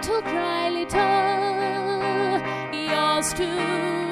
Little, cry little, yours to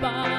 inspired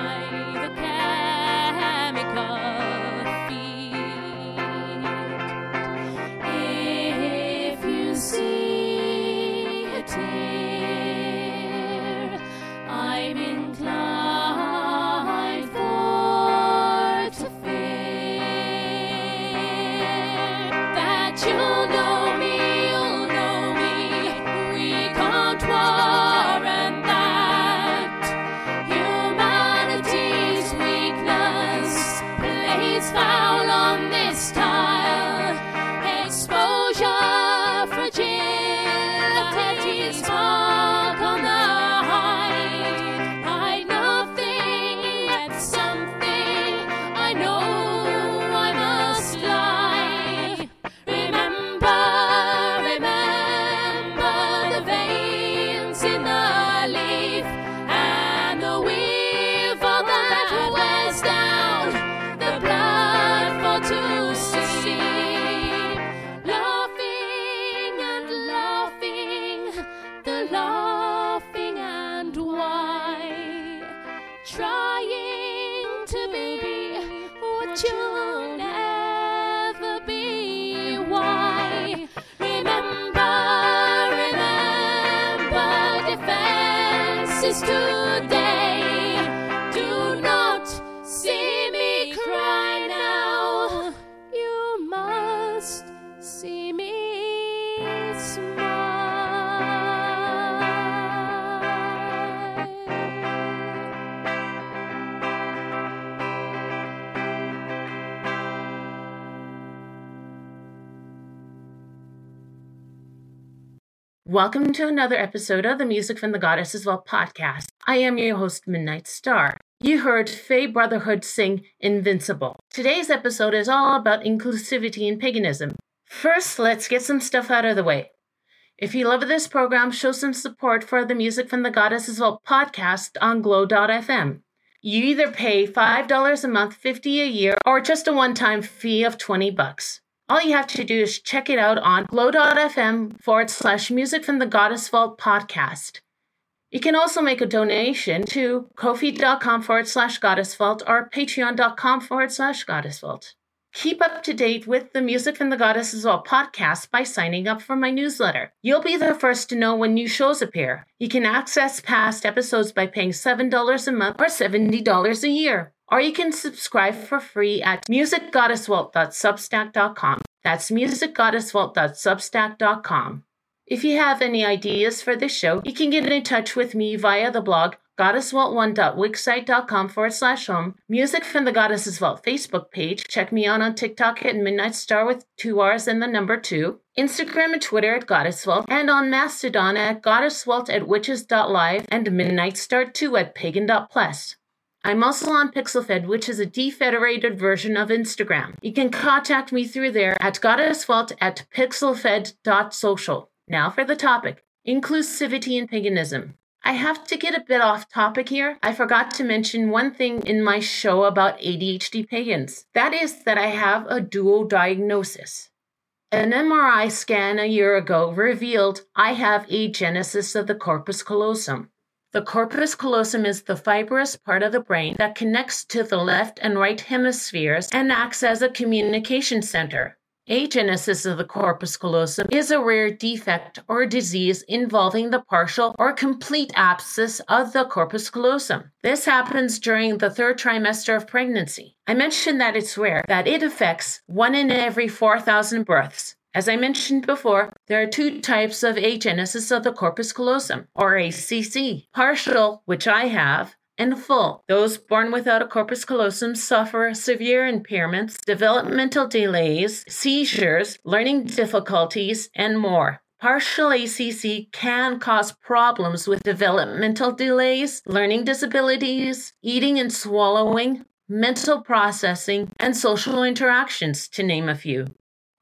is today. Welcome to another episode of the Music from the Goddesses Vault podcast. I am your host, Midnight Star. You heard Fay Brotherhood sing Invincible. Today's episode is all about inclusivity and paganism. First, let's get some stuff out of the way. If you love this program, show some support for the Music from the Goddesses Vault podcast on glow.fm. You either pay $5 a month, 50 a year, or just a one-time fee of 20 bucks. All you have to do is check it out on glow.fm forward slash music from the Goddess Vault podcast. You can also make a donation to kofi.com forward slash goddess vault or patreon.com forward slash goddess vault. Keep up to date with the Music from the Goddesses Vault podcast by signing up for my newsletter. You'll be the first to know when new shows appear. You can access past episodes by paying $7 a month or $70 a year. Or you can subscribe for free at musicgoddessvault.substack.com. That's musicgoddessvault.substack.com. If you have any ideas for this show, you can get in touch with me via the blog goddessvault1.wixsite.com forward slash home, music from the Goddesses Vault Facebook page. Check me out on TikTok at Midnight Star with two R's and the number two, Instagram and Twitter at Goddess Vault, and on Mastodon at goddessvault at witches.live and Midnight Star 2 at pagan.plus. I'm also on PixelFed, which is a defederated version of Instagram. You can contact me through there at goddessvault at pixelfed.social. Now for the topic inclusivity and paganism. I have to get a bit off topic here. I forgot to mention one thing in my show about ADHD pagans. That is that I have a dual diagnosis. An MRI scan a year ago revealed I have agenesis of the corpus callosum. The corpus callosum is the fibrous part of the brain that connects to the left and right hemispheres and acts as a communication center. Agenesis of the corpus callosum is a rare defect or disease involving the partial or complete abscess of the corpus callosum. This happens during the third trimester of pregnancy. I mentioned that it's rare, that it affects one in every 4,000 births. As I mentioned before, there are two types of agenesis of the corpus callosum, or ACC. Partial, which I have, and full. Those born without a corpus callosum suffer severe impairments, developmental delays, seizures, learning difficulties, and more. Partial ACC can cause problems with developmental delays, learning disabilities, eating and swallowing, mental processing, and social interactions, to name a few.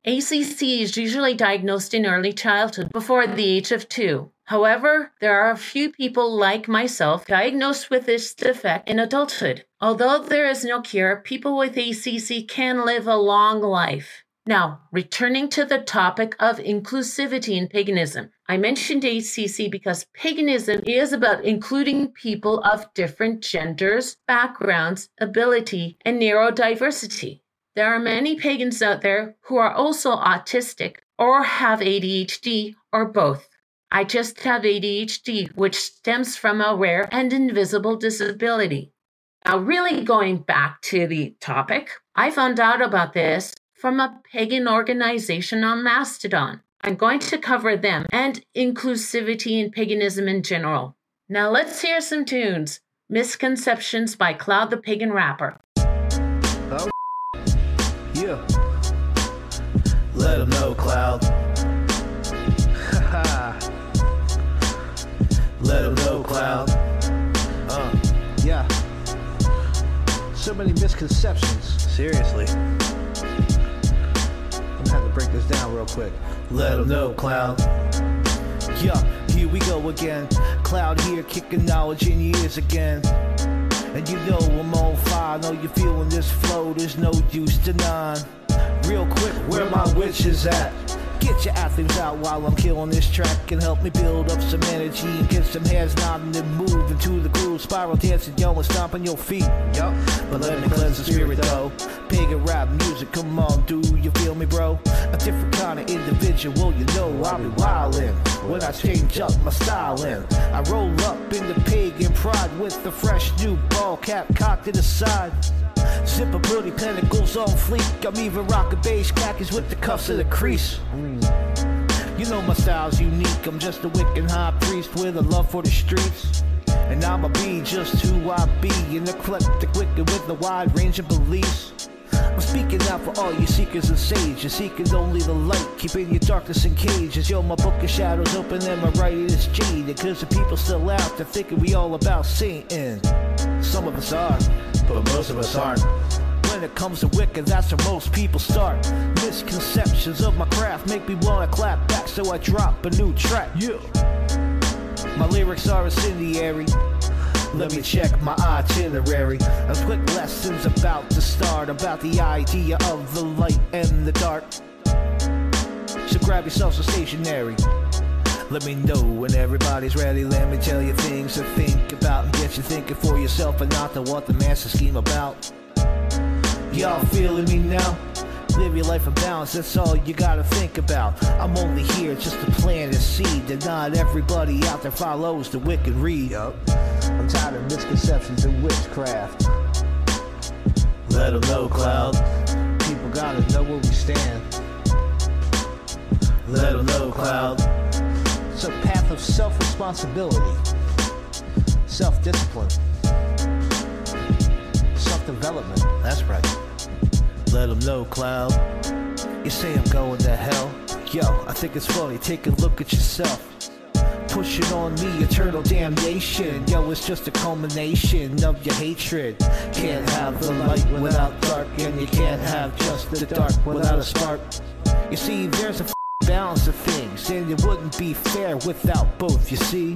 ACC is usually diagnosed in early childhood before the age of two. However, there are a few people like myself diagnosed with this defect in adulthood. Although there is no cure, people with ACC can live a long life. Now, returning to the topic of inclusivity in paganism. I mentioned ACC because paganism is about including people of different genders, backgrounds, ability, and neurodiversity. There are many pagans out there who are also autistic or have ADHD or both. I just have ADHD, which stems from a rare and invisible disability. Now, really going back to the topic, I found out about this from a pagan organization on Mastodon. I'm going to cover them and inclusivity in paganism in general. Now, let's hear some tunes Misconceptions by Cloud the Pagan Rapper. Yeah. Let them know, Cloud. Let them know, Cloud. Uh, Yeah. So many misconceptions. seriously. I'm gonna have to break this down real quick. Let them know, Cloud. Yeah, here we go again. Cloud here, kicking knowledge in your ears again. And you know I'm on fire, know you're feeling this flow, there's no use denying. Real quick, where my witches at? Get your athames out while I'm killing this track and help me build up some energy and get some heads nodding and move into the groove. Spiral dancing, yo, and stomping your feet. Yup. But let me cleanse the spirit though. Pagan rap music, come on, do you feel me, bro? A different kind of individual, you know I'll be wildin' when I change up my styling. I roll up in the pagan pride with the fresh new ball cap cocked to the side. Zipper booty pentacles on fleek. I'm even rocking beige khakis with the cuffs of the crease. You know my style's unique. I'm just a Wiccan high priest with a love for the streets. And I'ma be just who I be, an eclectic Wiccan with a wide range of beliefs. I'm speaking out for all you seekers and sages, seeking only the light, keeping your darkness in cages. Yo, my book of shadows open and my writing is jaded. Cause the people still out there thinking we all about Satan. Some of us are, But most of us aren't. when it comes to wicked, that's where most people start. Misconceptions of my craft make me wanna clap back, so I drop a new track. Yeah. My lyrics are incendiary. Let me check my itinerary. A quick lessons about to start, about the idea of the light and the dark. So grab yourself some stationery. Let me know when everybody's ready. Let me tell you things to think about and get you thinking for yourself and not to what the master scheme about. Y'all feeling me now? Live your life in balance, that's all you gotta think about. I'm only here just to plant a seed that not everybody out there follows the Wiccan Rede. Yup. Tired of misconceptions and witchcraft. Let them know, Cloud. People gotta know where we stand. Let them know, Cloud. It's a path of self responsibility, self discipline, self development. That's right. Let them know, Cloud. You say I'm going to hell? Yo, I think it's funny. Take a look at yourself. Pushing on me eternal damnation. Yo, it's just a culmination of your hatred. Can't have the light without dark, and you can't have just the dark without a spark. You see, there's a balance of things, and it wouldn't be fair without both, you see.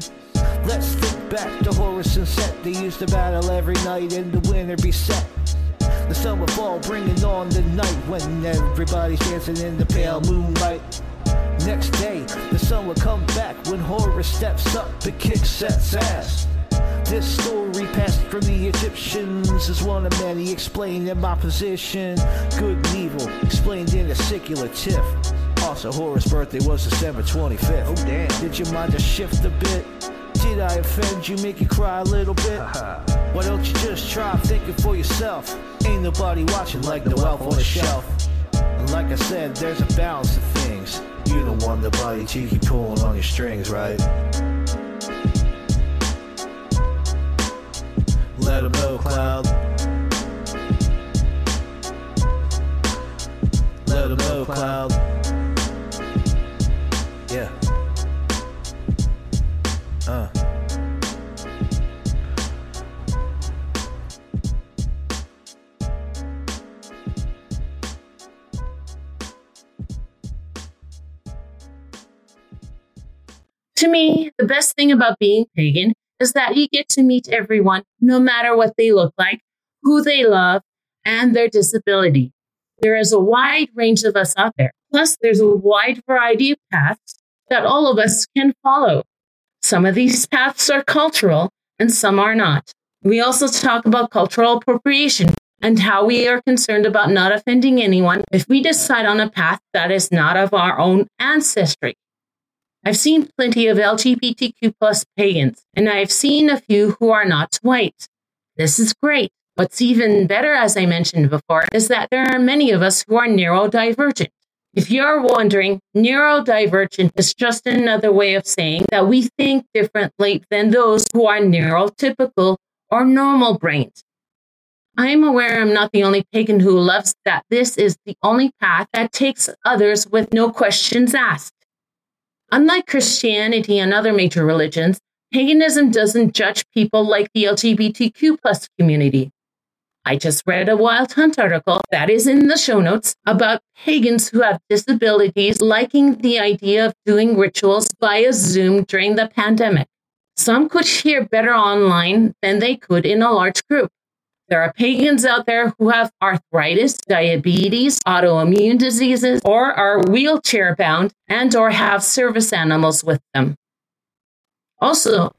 Let's think back to Horus and Set. They used to battle every night, and the winter be set. The would fall, bringing on the night when everybody's dancing in the pale moonlight. Next day, the sun would come back when Horus steps up and kicks Set's ass. This story passed from the Egyptians is one of many explained in my position. Good and evil, explained in a secular tiff. Also, Horus' birthday was December 25th. Oh, damn. Did your mind just shift a bit? Did I offend you, make you cry a little bit? Why don't you just try thinking for yourself? Ain't nobody watching like the wealth on the shelf. And like I said, there's a balance You don't want nobody cheeky pulling on your strings, right? Let them know, Cloud. Let them know, Cloud. To me, the best thing about being pagan is that you get to meet everyone, no matter what they look like, who they love, and their disability. There is a wide range of us out there. Plus, there's a wide variety of paths that all of us can follow. Some of these paths are cultural and some are not. We also talk about cultural appropriation and how we are concerned about not offending anyone if we decide on a path that is not of our own ancestry. I've seen plenty of LGBTQ plus pagans, and I've seen a few who are not white. This is great. What's even better, as I mentioned before, is that there are many of us who are neurodivergent. If you're wondering, neurodivergent is just another way of saying that we think differently than those who are neurotypical or normal brains. I'm aware I'm not the only pagan who loves that this is the only path that takes others with no questions asked. Unlike Christianity and other major religions, paganism doesn't judge people like the LGBTQ plus community. I just read a Wild Hunt article that is in the show notes about pagans who have disabilities liking the idea of doing rituals via Zoom during the pandemic. Some could hear better online than they could in a large group. There are pagans out there who have arthritis, diabetes, autoimmune diseases, or are wheelchair bound and or have service animals with them. Also,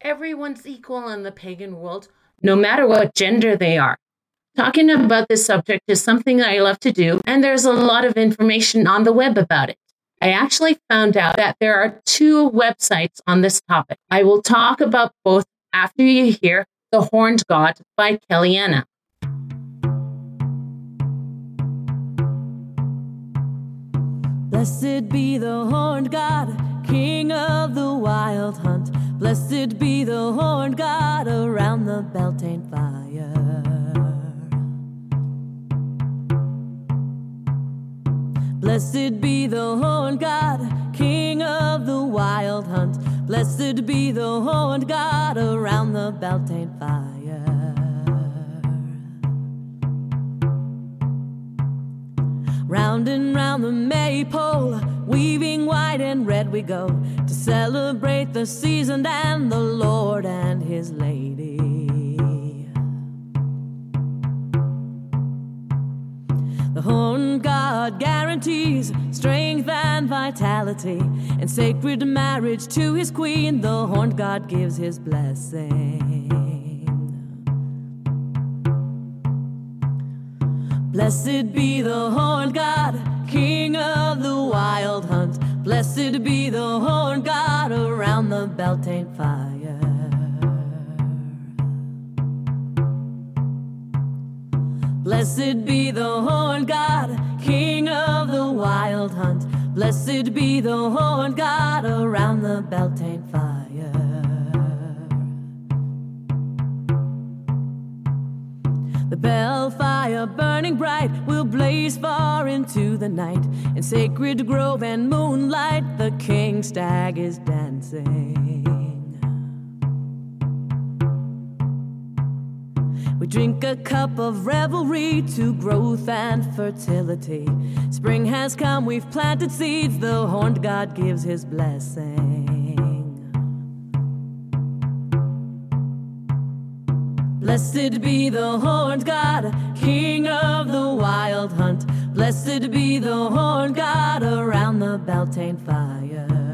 everyone's equal in the pagan world, no matter what gender they are. Talking about this subject is something I love to do, and there's a lot of information on the web about it. I actually found out that there are two websites on this topic. I will talk about both after you hear The Horned God by Kellianna. Blessed be the horned God, King of the wild hunt. Blessed be the horned God around the Beltane fire. Blessed be the horned God, King of the wild hunt. Blessed be the horned God around the Beltane fire. Round and round the maypole, weaving white and red we go to celebrate the season and the Lord and His Lady. Horn god guarantees strength and vitality and sacred marriage to his queen. The horn god gives his blessing. Blessed be the horn god, king of the wild hunt. Blessed be the horn god around the Beltane fire. Blessed be the horn god, king of the wild hunt. Blessed be the horn god around the Beltane fire. The bell fire burning bright will blaze far into the night. In sacred grove and moonlight, the king stag is dancing. We drink a cup of revelry to growth and fertility. Spring has come, we've planted seeds, the horned god gives his blessing. Blessed be the horned god, king of the wild hunt. Blessed be the horned god around the Beltane fire.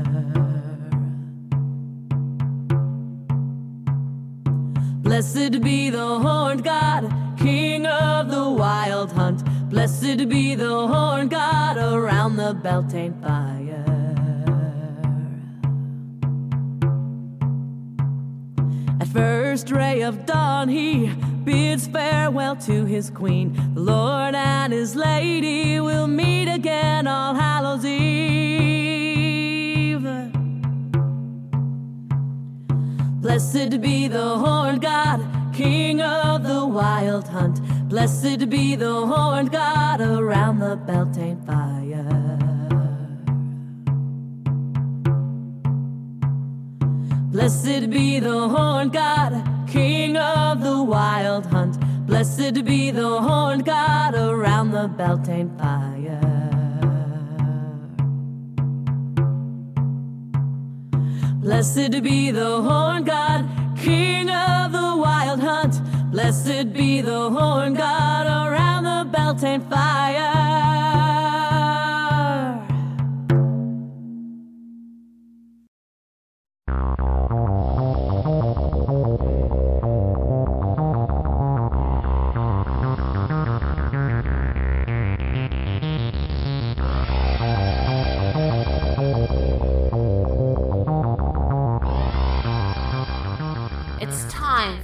Blessed be the horned god, king of the wild hunt. Blessed be the horned god around the Beltane fire. At first ray of dawn, he bids farewell to his queen. The Lord and his lady will meet again all Hallows Eve. Blessed be the horned god, king of the wild hunt. Blessed be the horned god around the Beltane fire. Blessed be the horned god, king of the wild hunt. Blessed be the horned god around the Beltane fire. Blessed be the horned god, king of the wild hunt. Blessed be the horned god around the Beltane fire.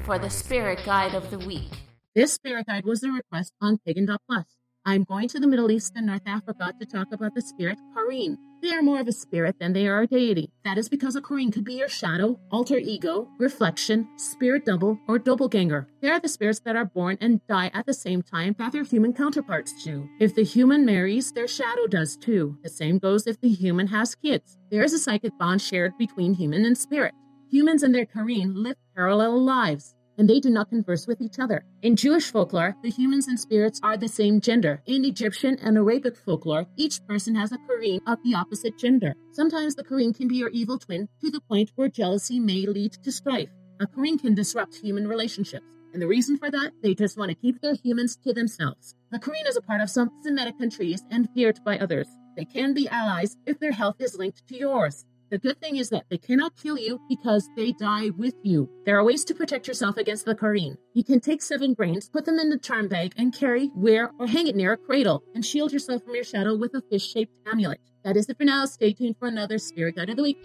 For the spirit guide of the week. This spirit guide was a request on Pagan Plus. I'm going to the Middle East and North Africa to talk about the spirit Qareen. They are more of a spirit than they are a deity. That is because a Qareen could be your shadow, alter ego, reflection, spirit double, or doppelganger. They are the spirits that are born and die at the same time that their human counterparts do. If the human marries, their shadow does too. The same goes if the human has kids. There is a psychic bond shared between human and spirit. Humans and their Qareen live parallel lives, and they do not converse with each other. In Jewish folklore, the humans and spirits are the same gender. In Egyptian and Arabic folklore, each person has a Qareen of the opposite gender. Sometimes the Qareen can be your evil twin to the point where jealousy may lead to strife. A Qareen can disrupt human relationships. And the reason for that, they just want to keep their humans to themselves. The Qareen is a part of some Semitic countries and feared by others. They can be allies if their health is linked to yours. The good thing is that they cannot kill you because they die with you. There are ways to protect yourself against the Qareen. You can take seven grains, put them in the charm bag, and carry, wear, or hang it near a cradle, and shield yourself from your shadow with a fish shaped amulet. That is it for now. Stay tuned for another Spirit Guide of the Week.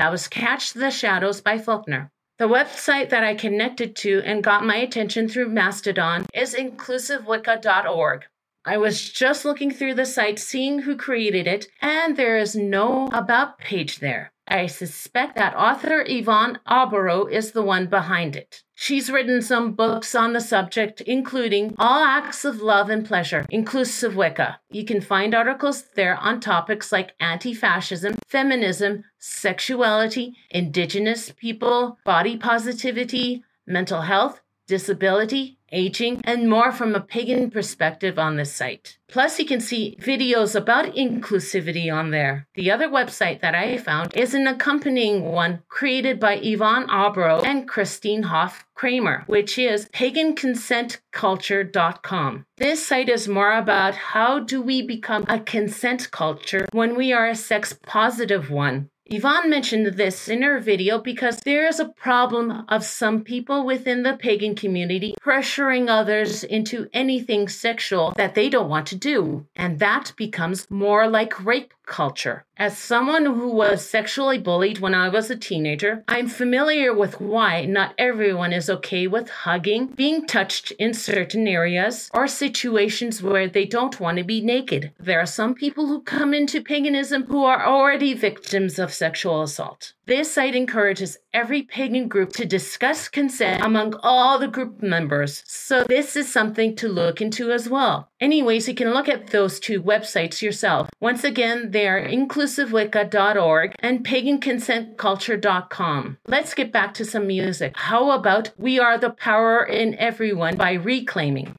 That was Catch the Shadows by Falconer. The website that I connected to and got my attention through Mastodon is inclusivewicca.org. I was just looking through the site, seeing who created it, and there is no About page there. I suspect that author Yvonne Aburrow is the one behind it. She's written some books on the subject, including All Acts of Love and Pleasure, Inclusive Wicca. You can find articles there on topics like anti fascism, feminism, sexuality, indigenous people, body positivity, mental health, disability, aging, and more from a pagan perspective on this site. Plus, you can see videos about inclusivity on there. The other website that I found is an accompanying one created by Yvonne Aburrow and Christine Hoff Kraemer, which is paganconsentculture.com. This site is more about how do we become a consent culture when we are a sex positive one. Yvonne mentioned this in her video because there is a problem of some people within the pagan community pressuring others into anything sexual that they don't want to do. And that becomes more like rape culture. As someone who was sexually bullied when I was a teenager, I'm familiar with why not everyone is okay with hugging, being touched in certain areas, or situations where they don't want to be naked. There are some people who come into paganism who are already victims of sexual assault. This site encourages every pagan group to discuss consent among all the group members, so this is something to look into as well. Anyways, you can look at those two websites yourself. Once again, they are inclusivewicca.org and paganconsentculture.com. Let's get back to some music. How about We Are the Power in Everyone by Reclaiming?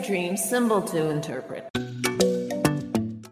Dream symbol to interpret.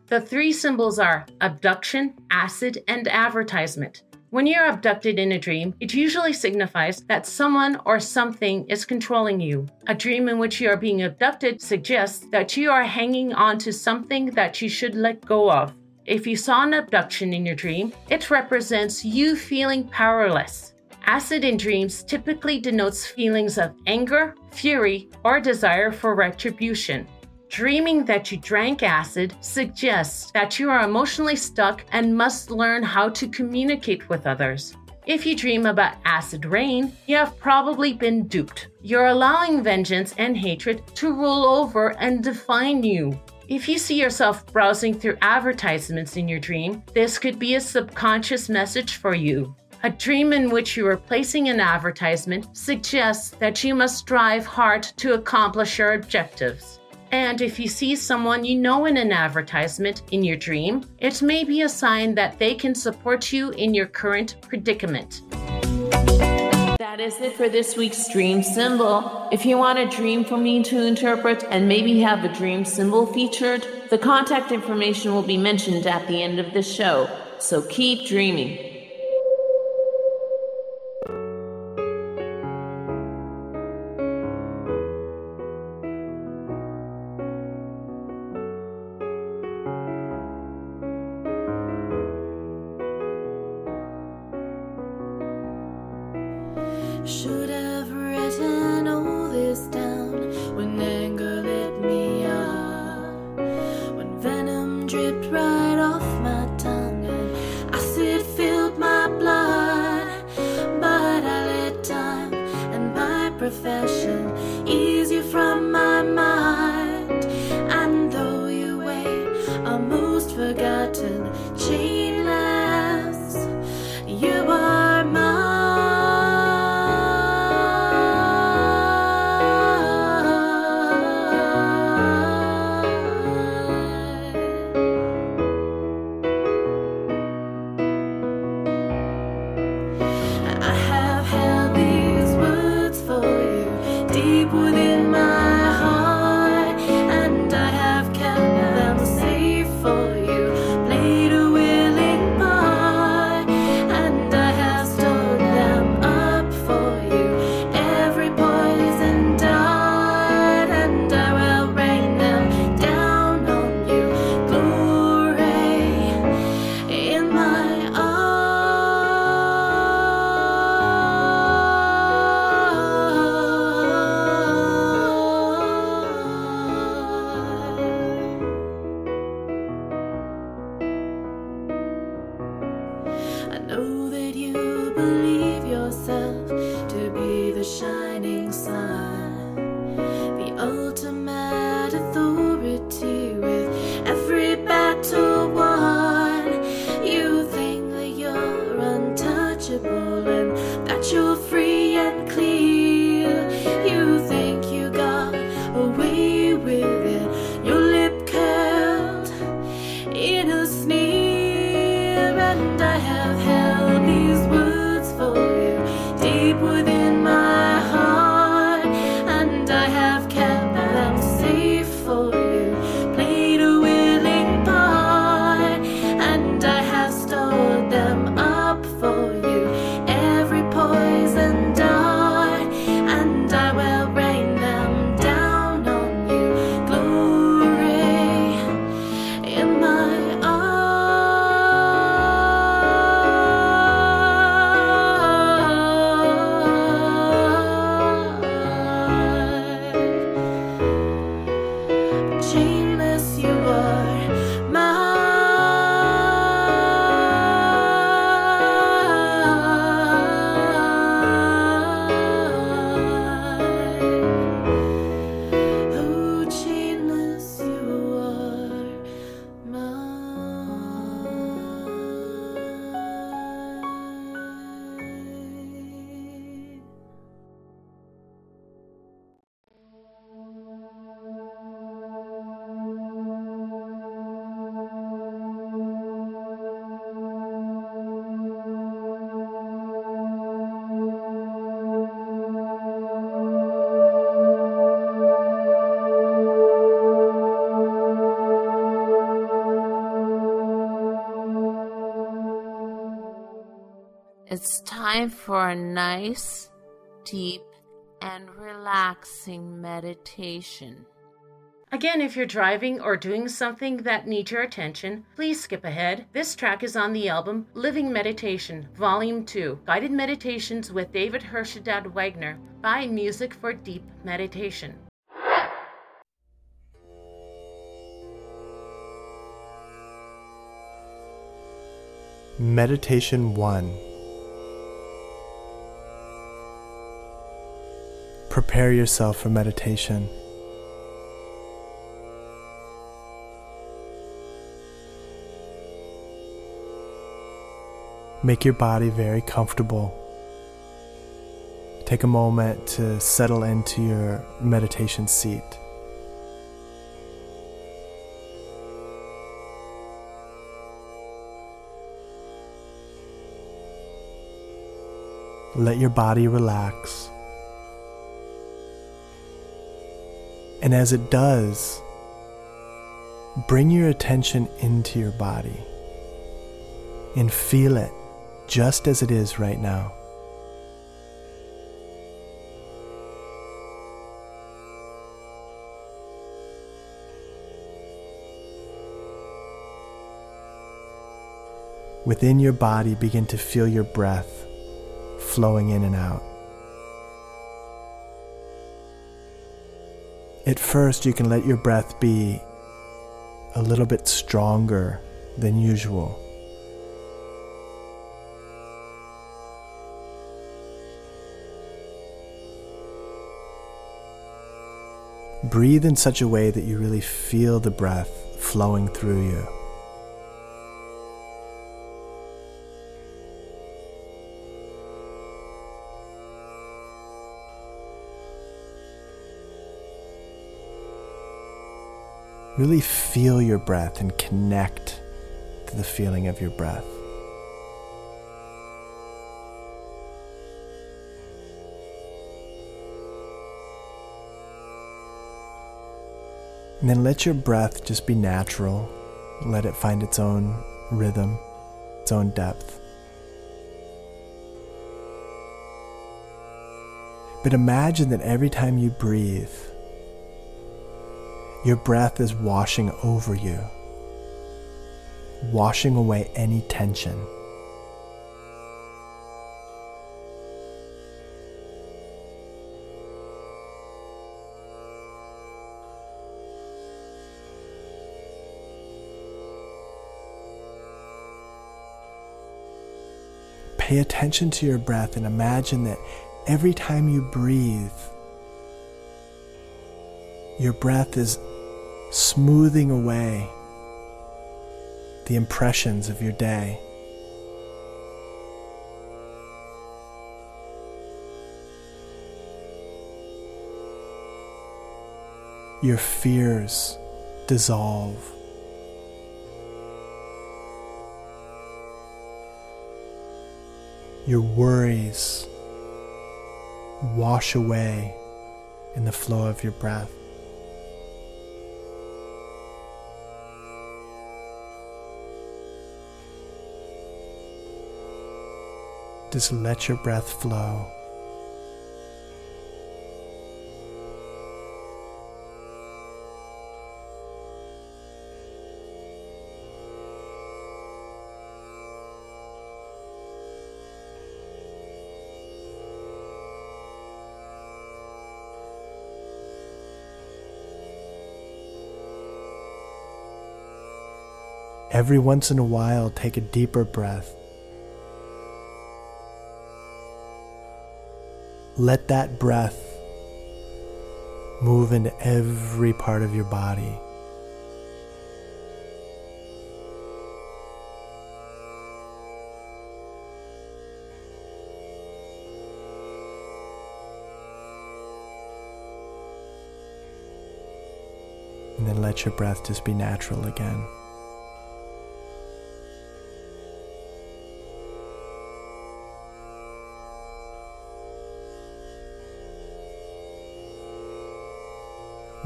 The three symbols are abduction, acid, and advertisement. When you're abducted in a dream, it usually signifies that someone or something is controlling you. A dream in which you are being abducted suggests that you are hanging on to something that you should let go of. If you saw an abduction in your dream, it represents you feeling powerless. Acid in dreams typically denotes feelings of anger, fury, or desire for retribution. Dreaming that you drank acid suggests that you are emotionally stuck and must learn how to communicate with others. If you dream about acid rain, you have probably been duped. You're allowing vengeance and hatred to rule over and define you. If you see yourself browsing through advertisements in your dream, this could be a subconscious message for you. A dream in which you are placing an advertisement suggests that you must strive hard to accomplish your objectives. And if you see someone you know in an advertisement in your dream, it may be a sign that they can support you in your current predicament. That is it for this week's dream symbol. If you want a dream for me to interpret and maybe have a dream symbol featured, the contact information will be mentioned at the end of the show. So keep dreaming. It's time for a nice, deep, and relaxing meditation. Again, if you're driving or doing something that needs your attention, please skip ahead. This track is on the album Living Meditation, Volume 2 Guided Meditations with David Harshada Wagner by Music for Deep Meditation. Meditation 1 Prepare yourself for meditation. Make your body very comfortable. Take a moment to settle into your meditation seat. Let your body relax. And as it does, bring your attention into your body and feel it just as it is right now. Within your body, begin to feel your breath flowing in and out. At first, you can let your breath be a little bit stronger than usual. Breathe in such a way that you really feel the breath flowing through you. Really feel your breath and connect to the feeling of your breath. And then let your breath just be natural. Let it find its own rhythm, its own depth. But imagine that every time you breathe, your breath is washing over you, washing away any tension. Pay attention to your breath and imagine that every time you breathe, your breath is smoothing away the impressions of your day. Your fears dissolve. Your worries wash away in the flow of your breath. Just let your breath flow. Every once in a while, take a deeper breath. Let that breath move into every part of your body. And then let your breath just be natural again.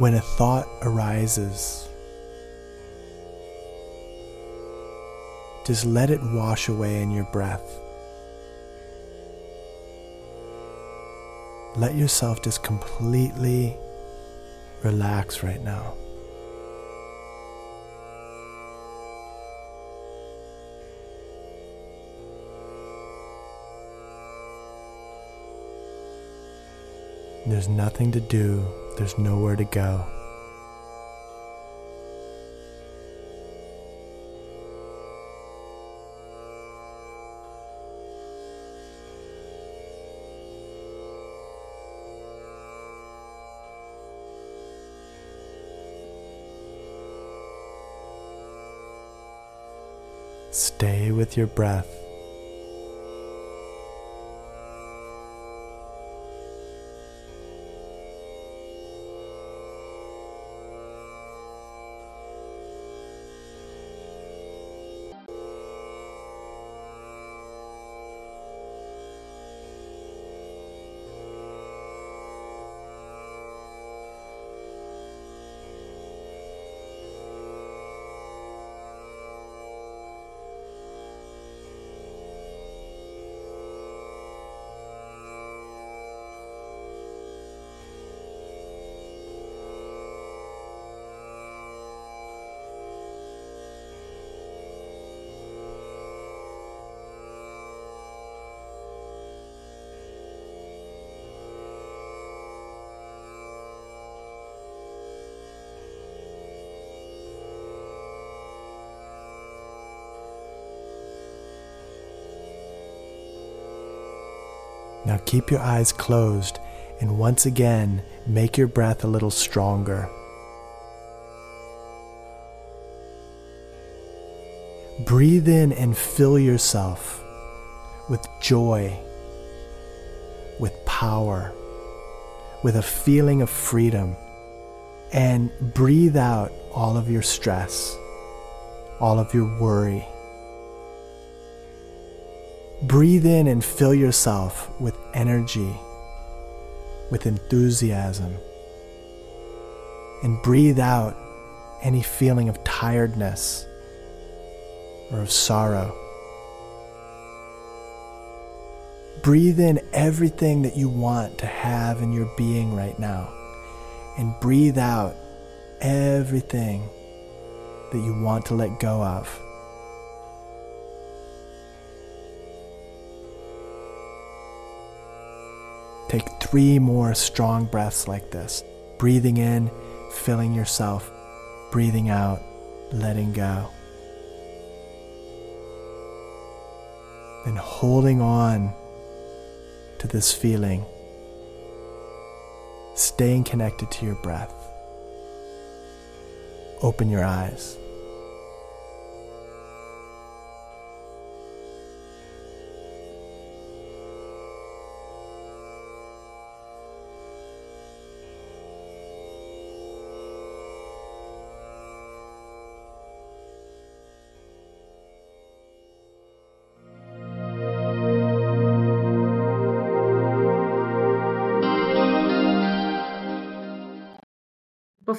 When a thought arises, just let it wash away in your breath. Let yourself just completely relax right now. There's nothing to do, there's nowhere to go. Stay with your breath. Now keep your eyes closed and once again make your breath a little stronger. Breathe in and fill yourself with joy, with power, with a feeling of freedom, and breathe out all of your stress, all of your worry. Breathe in and fill yourself with energy, with enthusiasm. And breathe out any feeling of tiredness or of sorrow. Breathe in everything that you want to have in your being right now. And breathe out everything that you want to let go of. Take three more strong breaths like this. Breathing in, filling yourself. Breathing out, letting go. And holding on to this feeling. Staying connected to your breath. Open your eyes.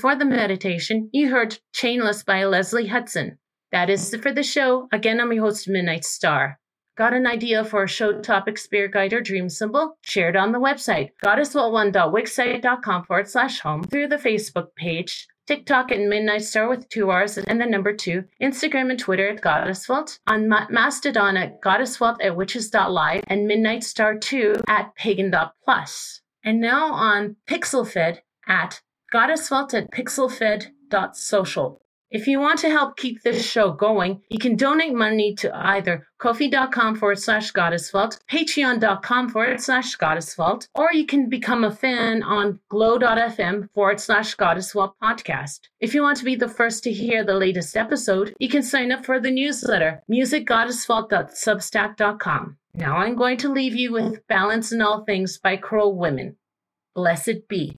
Before the meditation, you heard Chainless by Leslie Hudson. That is it for the show. Again, I'm your host, Midnight Star. Got an idea for a show topic, spirit guide, or dream symbol? Share it on the website, goddessvault1.wixsite.com forward slash home, through the Facebook page, TikTok at Midnight Star with two R's and the number two, Instagram and Twitter at Goddess Vault, on Ma- Mastodon at Goddess Vault at witches.live, and Midnight Star 2 at pagan.plus. And now on PixelFed at Goddess Vault at pixelfed.social. If you want to help keep this show going, you can donate money to either kofi.com forward slash goddess vault, patreon.com forward slash goddess vault, or you can become a fan on glow.fm forward slash goddess vault podcast. If you want to be the first to hear the latest episode, you can sign up for the newsletter, musicgoddessvault.substack.com. Now I'm going to leave you with Balance in All Things by Crow Women. Blessed be.